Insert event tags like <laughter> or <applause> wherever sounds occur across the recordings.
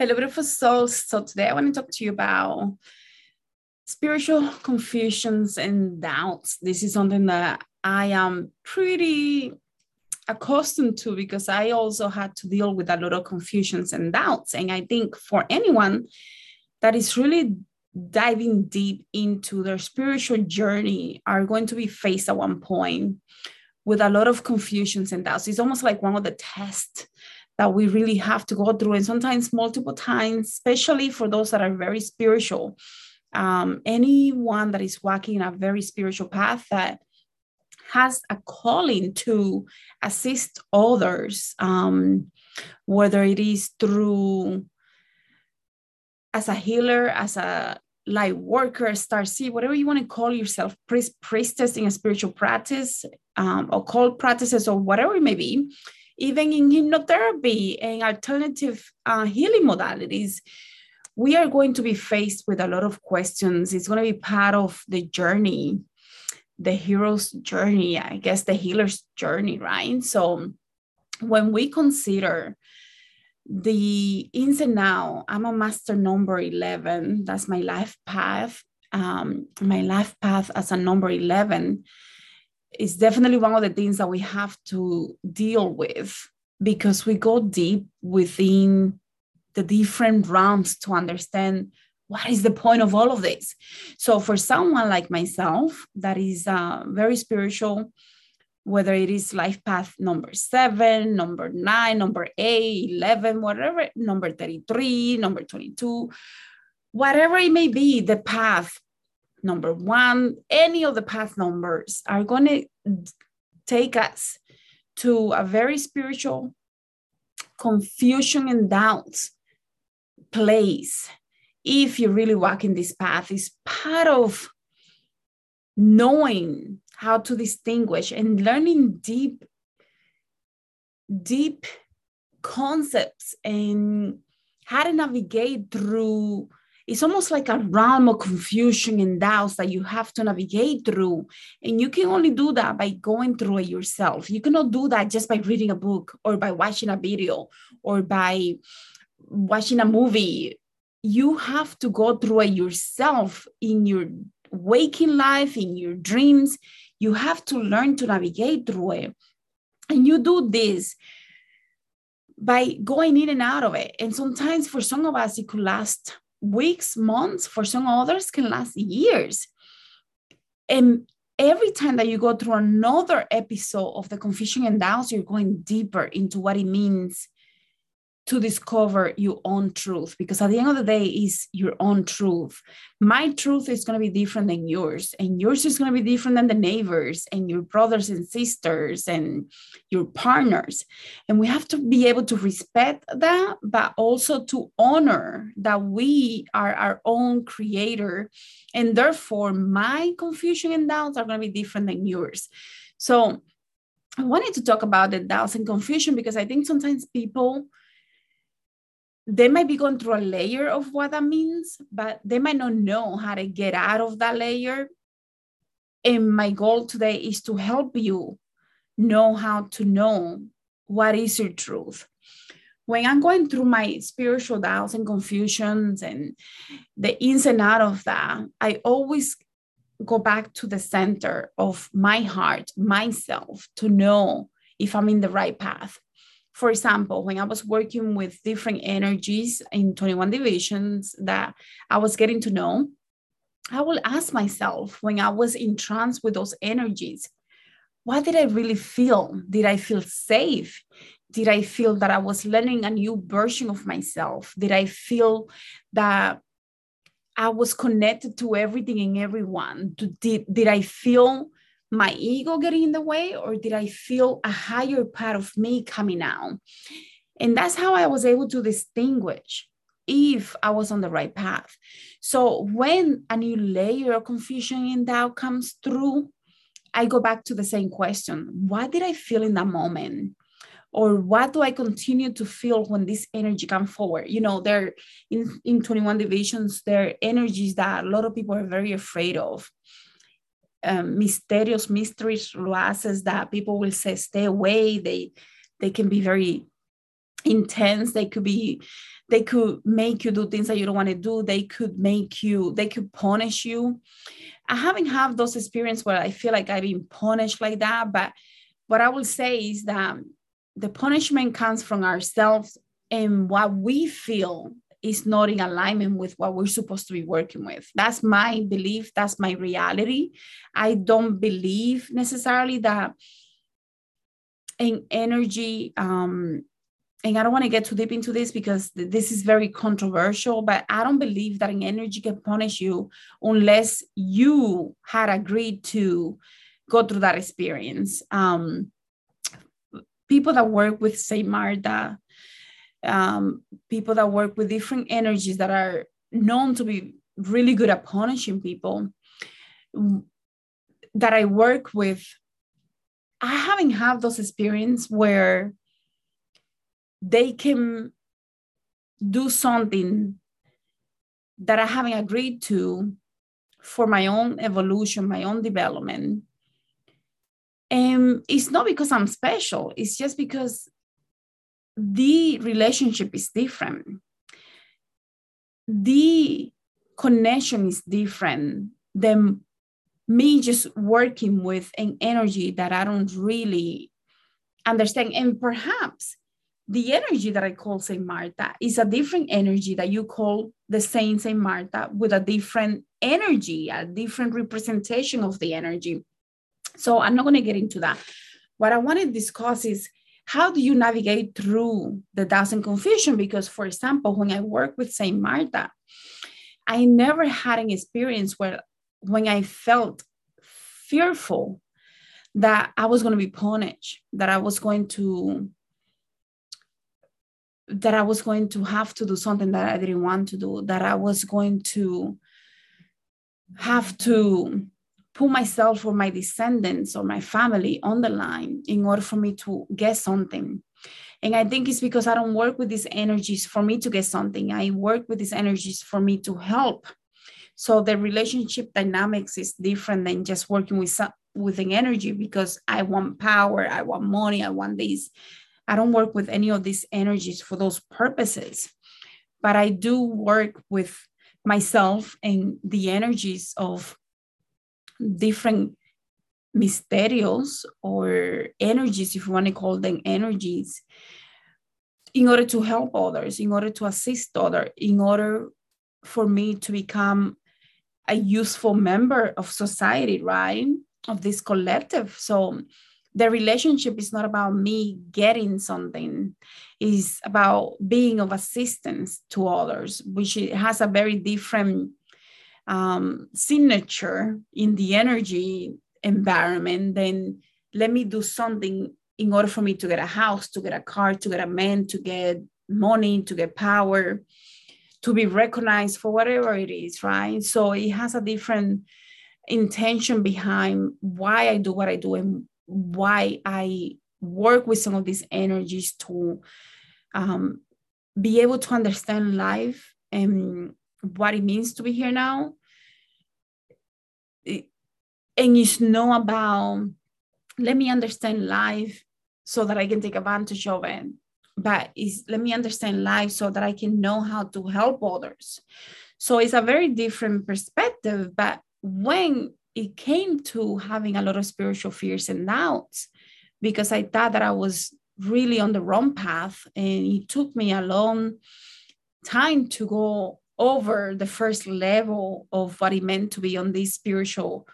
Hello, beautiful souls. So today I want to talk to you about spiritual confusions and doubts. This is something that I am pretty accustomed to because I also had to deal with a lot of confusions and doubts. And I think for anyone that is really diving deep into their spiritual journey are going to be faced at one point with a lot of confusions and doubts. It's almost like one of the tests that we really have to go through, and sometimes multiple times, especially for those that are very spiritual. Um, anyone that is walking a very spiritual path that has a calling to assist others, um, whether it is through as a healer, as a light worker, star seed, whatever you want to call yourself, priest, priestess in a spiritual practice, um, occult practices, or whatever it may be, even in hypnotherapy and alternative uh, healing modalities, we are going to be faced with a lot of questions. It's going to be part of the journey, the hero's journey, I guess the healer's journey, right? So when we consider the ins and out, I'm a master number 11. That's my life path. Um, my life path as a number 11 is definitely one of the things that we have to deal with because we go deep within the different realms to understand what is the point of all of this. So, for someone like myself that is uh, very spiritual, whether it is life path number seven, number nine, number eight, 11, whatever, number 33, number 22, whatever it may be, the path number one, any of the path numbers are going to take us to a very spiritual confusion and doubts place. If you really walk in this path is part of knowing how to distinguish and learning deep deep concepts and how to navigate through it's almost like a realm of confusion and doubts that you have to navigate through. And you can only do that by going through it yourself. You cannot do that just by reading a book or by watching a video or by watching a movie. You have to go through it yourself in your waking life, in your dreams. You have to learn to navigate through it. And you do this by going in and out of it. And sometimes for some of us, it could last weeks, months, for some others can last years. And every time that you go through another episode of the confusion and you're going deeper into what it means to discover your own truth because at the end of the day is your own truth. My truth is going to be different than yours and yours is going to be different than the neighbors and your brothers and sisters and your partners. And we have to be able to respect that but also to honor that we are our own creator and therefore my confusion and doubts are going to be different than yours. So i wanted to talk about the doubts and confusion because i think sometimes people they might be going through a layer of what that means, but they might not know how to get out of that layer. And my goal today is to help you know how to know what is your truth. When I'm going through my spiritual doubts and confusions and the ins and out of that, I always go back to the center of my heart, myself, to know if I'm in the right path for example, when I was working with different energies in 21 divisions that I was getting to know, I will ask myself when I was in trance with those energies, what did I really feel? Did I feel safe? Did I feel that I was learning a new version of myself? Did I feel that I was connected to everything and everyone? Did, did I feel my ego getting in the way or did I feel a higher part of me coming out? And that's how I was able to distinguish if I was on the right path. So when a new layer of confusion and doubt comes through, I go back to the same question What did I feel in that moment? Or what do I continue to feel when this energy comes forward? You know, there in, in 21 divisions, there are energies that a lot of people are very afraid of um, misterios mysteries loases that people will say stay away. They they can be very intense. They could be they could make you do things that you don't want to do. They could make you they could punish you. I haven't had those experiences where i feel like i've been punished like that but what i will say is that the punishment comes from ourselves and what we feel is not in alignment with what we're supposed to be working with. That's my belief. That's my reality. I don't believe necessarily that in energy, um, and I don't want to get too deep into this because this is very controversial, but I don't believe that an energy can punish you unless you had agreed to go through that experience. Um, people that work with Saint Martha, um, people that work with different energies that are known to be really good at punishing people that I work with, I haven't had those experiences where they can do something that I haven't agreed to for my own evolution, my own development. And it's not because I'm special, it's just because the relationship is different. The connection is different than me just working with an energy that I don't really understand. And perhaps the energy that I call Saint Martha is a different energy that you call the Saint Saint Martha with a different energy, a different representation of the energy. So I'm not going to get into that. What I want to discuss is how do you navigate through the doubts and confusion? Because, for example, when I work with Saint Martha, I never had an experience where when I felt fearful that I was going to be punished, that I was going to that I was going to have to do something that I didn't want to do, that I was going to have to put myself or my descendants or my family on the line in order for me to get something. And I think it's because I don't work with these energies for me to get something. I work with these energies for me to help. So the relationship dynamics is different than just working with with an energy because I want power, I want money, I want this. I don't work with any of these energies for those purposes. But I do work with myself and the energies of different misterios or energies, if you want to call them energies, in order to help others, in order to assist others, in order for me to become a useful member of society, right? Of this collective. So the relationship is not about me getting something, it's about being of assistance to others, which has a very different um, signature in the energy environment, then let me do something in order for me to get a house, to get a car, to get a man, to get money, to get power, to be recognized for whatever it is, right? So it has a different intention behind why I do what I do and why I work with some of these energies to um, be able to understand life and what it means to be here now. And it's not about let me understand life so that i can take advantage of it but is let me understand life so that i can know how to help others. So it's a very different perspective but when it came to having a lot of spiritual fears and doubts because i thought that i was really on the wrong path and it took me a long time to go over the first level of what it meant to be on this spiritual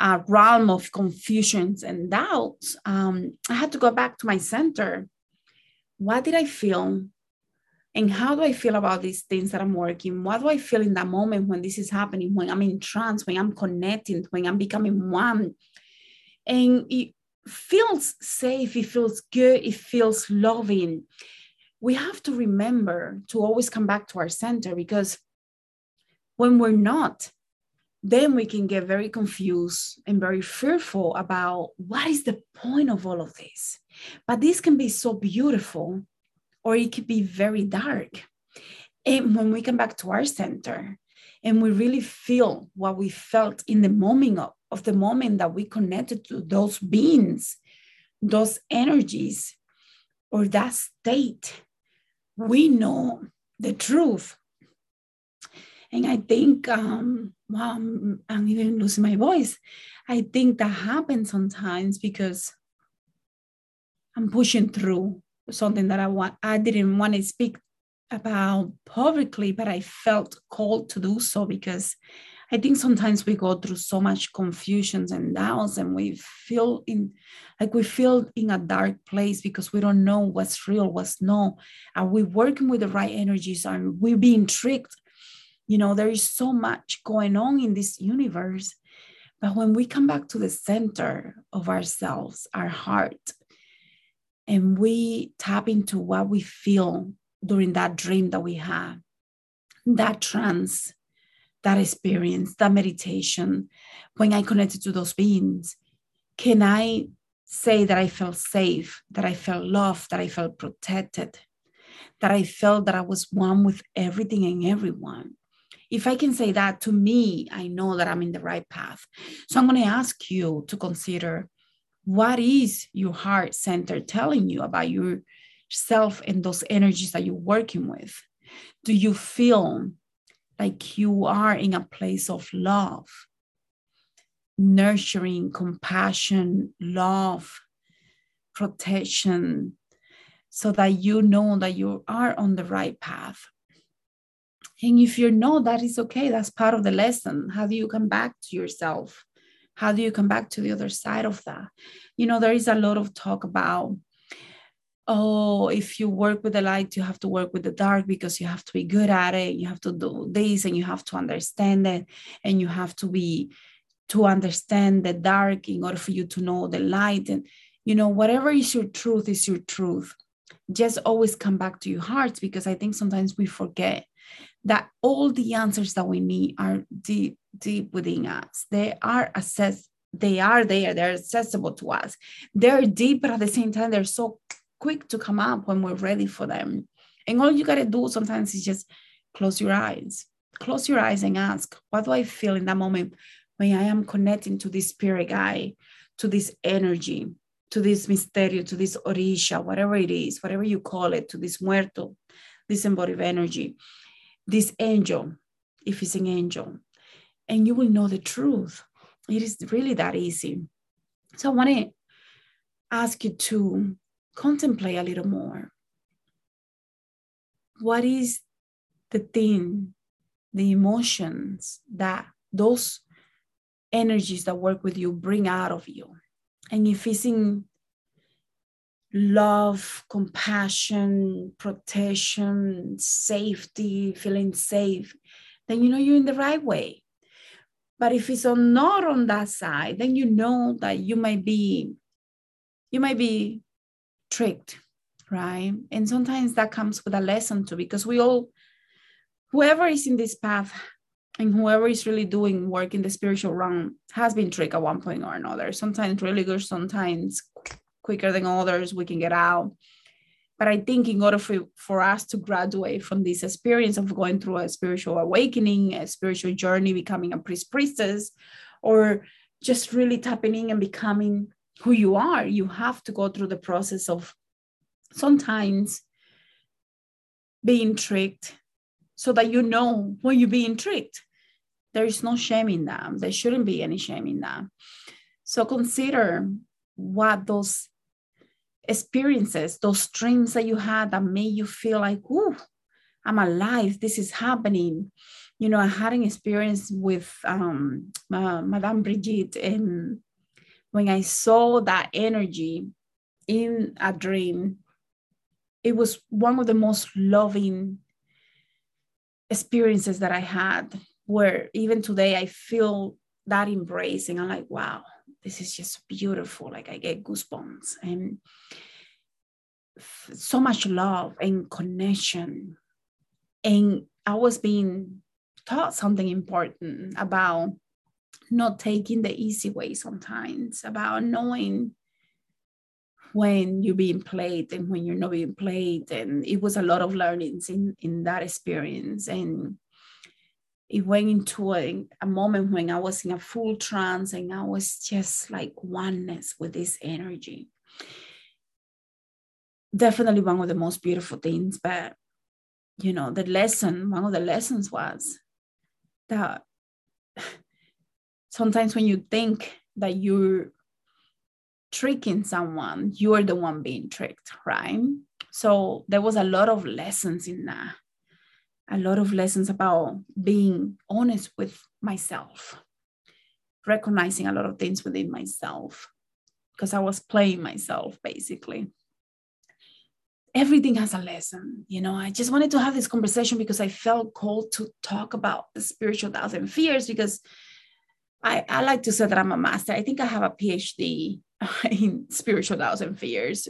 uh, realm of confusions and doubts, um, I had to go back to my center. What did I feel? And how do I feel about these things that I'm working? What do I feel in that moment when this is happening, when I'm in trance, when I'm connecting, when I'm becoming one? And it feels safe, it feels good, it feels loving we have to remember to always come back to our center because when we're not, then we can get very confused and very fearful about what is the point of all of this. But this can be so beautiful, or it could be very dark. And when we come back to our center and we really feel what we felt in the moment of, of the moment that we connected to those beings, those energies, or that state we know the truth. And I think, um, wow, I'm, I'm even losing my voice. I think that happens sometimes because I'm pushing through something that I want. I didn't want to speak about publicly, but I felt called to do so because I think sometimes we go through so much confusions and doubts, and we feel in like we feel in a dark place because we don't know what's real, what's no. Are we working with the right energies? Are we being tricked? You know, there is so much going on in this universe. But when we come back to the center of ourselves, our heart, and we tap into what we feel during that dream that we have, that trance, that experience, that meditation, when I connected to those beings, can I say that I felt safe, that I felt loved, that I felt protected, that I felt that I was one with everything and everyone? If I can say that to me, I know that I'm in the right path. So I'm going to ask you to consider what is your heart center telling you about yourself and those energies that you're working with? Do you feel like you are in a place of love, nurturing, compassion, love, protection, so that you know that you are on the right path. And if you're not, that is okay, that's part of the lesson. How do you come back to yourself? How do you come back to the other side of that? You know, there is a lot of talk about oh, if you work with the light, you have to work with the dark because you have to be good at it. You have to do this and you have to understand it. And you have to be to understand the dark in order for you to know the light. And, you know, whatever is your truth is your truth. Just always come back to your hearts because I think sometimes we forget that all the answers that we need are deep, deep within us. They are assessed, they are there, they're accessible to us. They're deep, but at the same time, they're so quick to come up when we're ready for them. And all you got to do sometimes is just close your eyes. Close your eyes and ask, what do I feel in that moment when I am connecting to this spirit guide, to this energy, to this misterio, to this orisha, whatever it is, whatever you call it, to this muerto, this embodied energy, this angel, if it's an angel, and you will know the truth. It is really that easy. So I want to ask you to contemplate a little more. What is the thing, the emotions that those energies that work with you bring out of you? And if it's in love, compassion, protection, safety, feeling safe, then you know you're in the right way. But if it's not on that side, then you know that you might be, you might be tricked, right? And sometimes that comes with a lesson too, because we all, whoever is in this path and whoever is really doing work in the spiritual realm has been tricked at one point or another. Sometimes really good, sometimes quicker than others, we can get out. But I think in order for, for us to graduate from this experience of going through a spiritual awakening, a spiritual journey, becoming a priest, priestess, or just really tapping in and becoming who you are, you have to go through the process of sometimes being tricked so that you know when you're being tricked. There is no shame in that. There shouldn't be any shame in that. So consider what those experiences, those dreams that you had that made you feel like, ooh, I'm alive. This is happening. You know, I had an experience with um, uh, Maman Brigitte and when I saw that energy in a dream, it was one of the most loving experiences that I had, where even today I feel that embrace and I'm like, wow, this is just beautiful. Like I get goosebumps and so much love and connection. And I was being taught something important about not taking the easy way sometimes, about knowing when you're being played and when you're not being played. And it was a lot of learnings in, in that experience. And it went into a, a moment when I was in a full trance and I was just like oneness with this energy. Definitely one of the most beautiful things, but you know, the lesson, one of the lessons was that sometimes when you think that you're tricking someone, you're the one being tricked, right? So there was a lot of lessons in that, a lot of lessons about being honest with myself, recognizing a lot of things within myself, because I was playing myself basically. Everything has a lesson, you know. I just wanted to have this conversation because I felt called to talk about the spiritual doubts and fears because I, I like to say that I'm a master. I think I have a PhD <laughs> in spiritual doubts and fears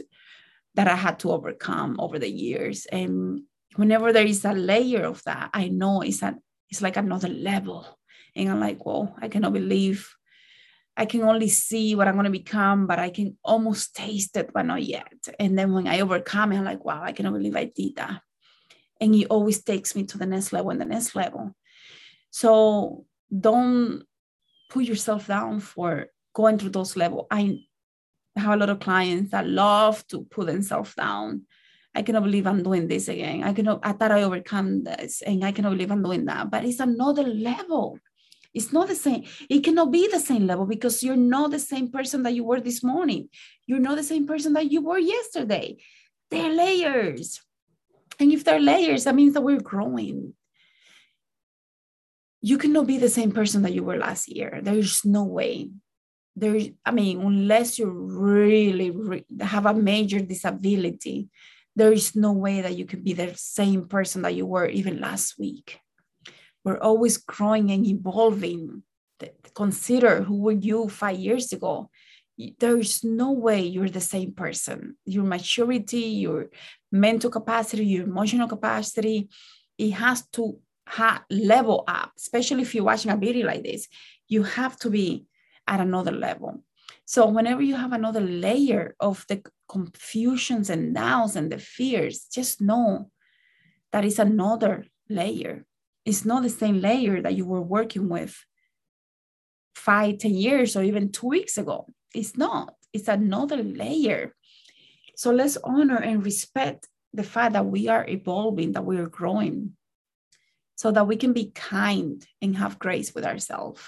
that I had to overcome over the years. And whenever there is a layer of that, I know it's a, it's like another level. And I'm like, well, I cannot believe I can only see what I'm going to become, but I can almost taste it, but not yet. And then when I overcome it, I'm like, wow, I cannot believe I did that. And it always takes me to the next level and the next level. So don't put yourself down for going through those levels. I have a lot of clients that love to put themselves down. I cannot believe I'm doing this again. I cannot, I thought I overcome this and I cannot believe I'm doing that. But it's another level. It's not the same. It cannot be the same level because you're not the same person that you were this morning. You're not the same person that you were yesterday. They're layers. And if they're layers, that means that we're growing you cannot be the same person that you were last year. There's no way. There, I mean, unless you really re- have a major disability, there is no way that you can be the same person that you were even last week. We're always growing and evolving. Consider who were you five years ago. There is no way you're the same person. Your maturity, your mental capacity, your emotional capacity, it has to ha- level up, especially if you're watching a video like this, you have to be at another level. So whenever you have another layer of the confusions and doubts and the fears, just know that is another layer. It's not the same layer that you were working with five, ten years, or even two weeks ago. It's not. It's another layer. So let's honor and respect the fact that we are evolving, that we are growing, so that we can be kind and have grace with ourselves.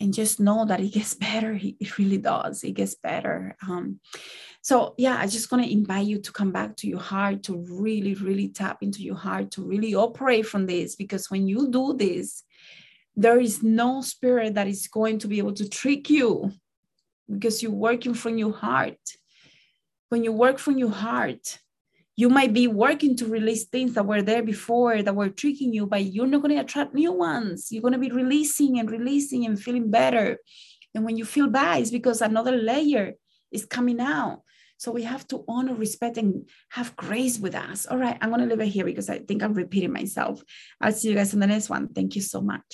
And just know that it gets <laughs> better. It really does. It gets better. Um, so yeah i just want to invite you to come back to your heart to really really tap into your heart to really operate from this because when you do this there is no spirit that is going to be able to trick you because you're working from your heart. When you work from your heart you might be working to release things that were there before that were tricking you, but you're not going to attract new ones. You're going to be releasing and releasing and feeling better. And when you feel bad, it's because another layer is coming out. So we have to honor, respect, and have grace with us. All right, I'm going to leave it here because I think I'm repeating myself. I'll see you guys in the next one. Thank you so much.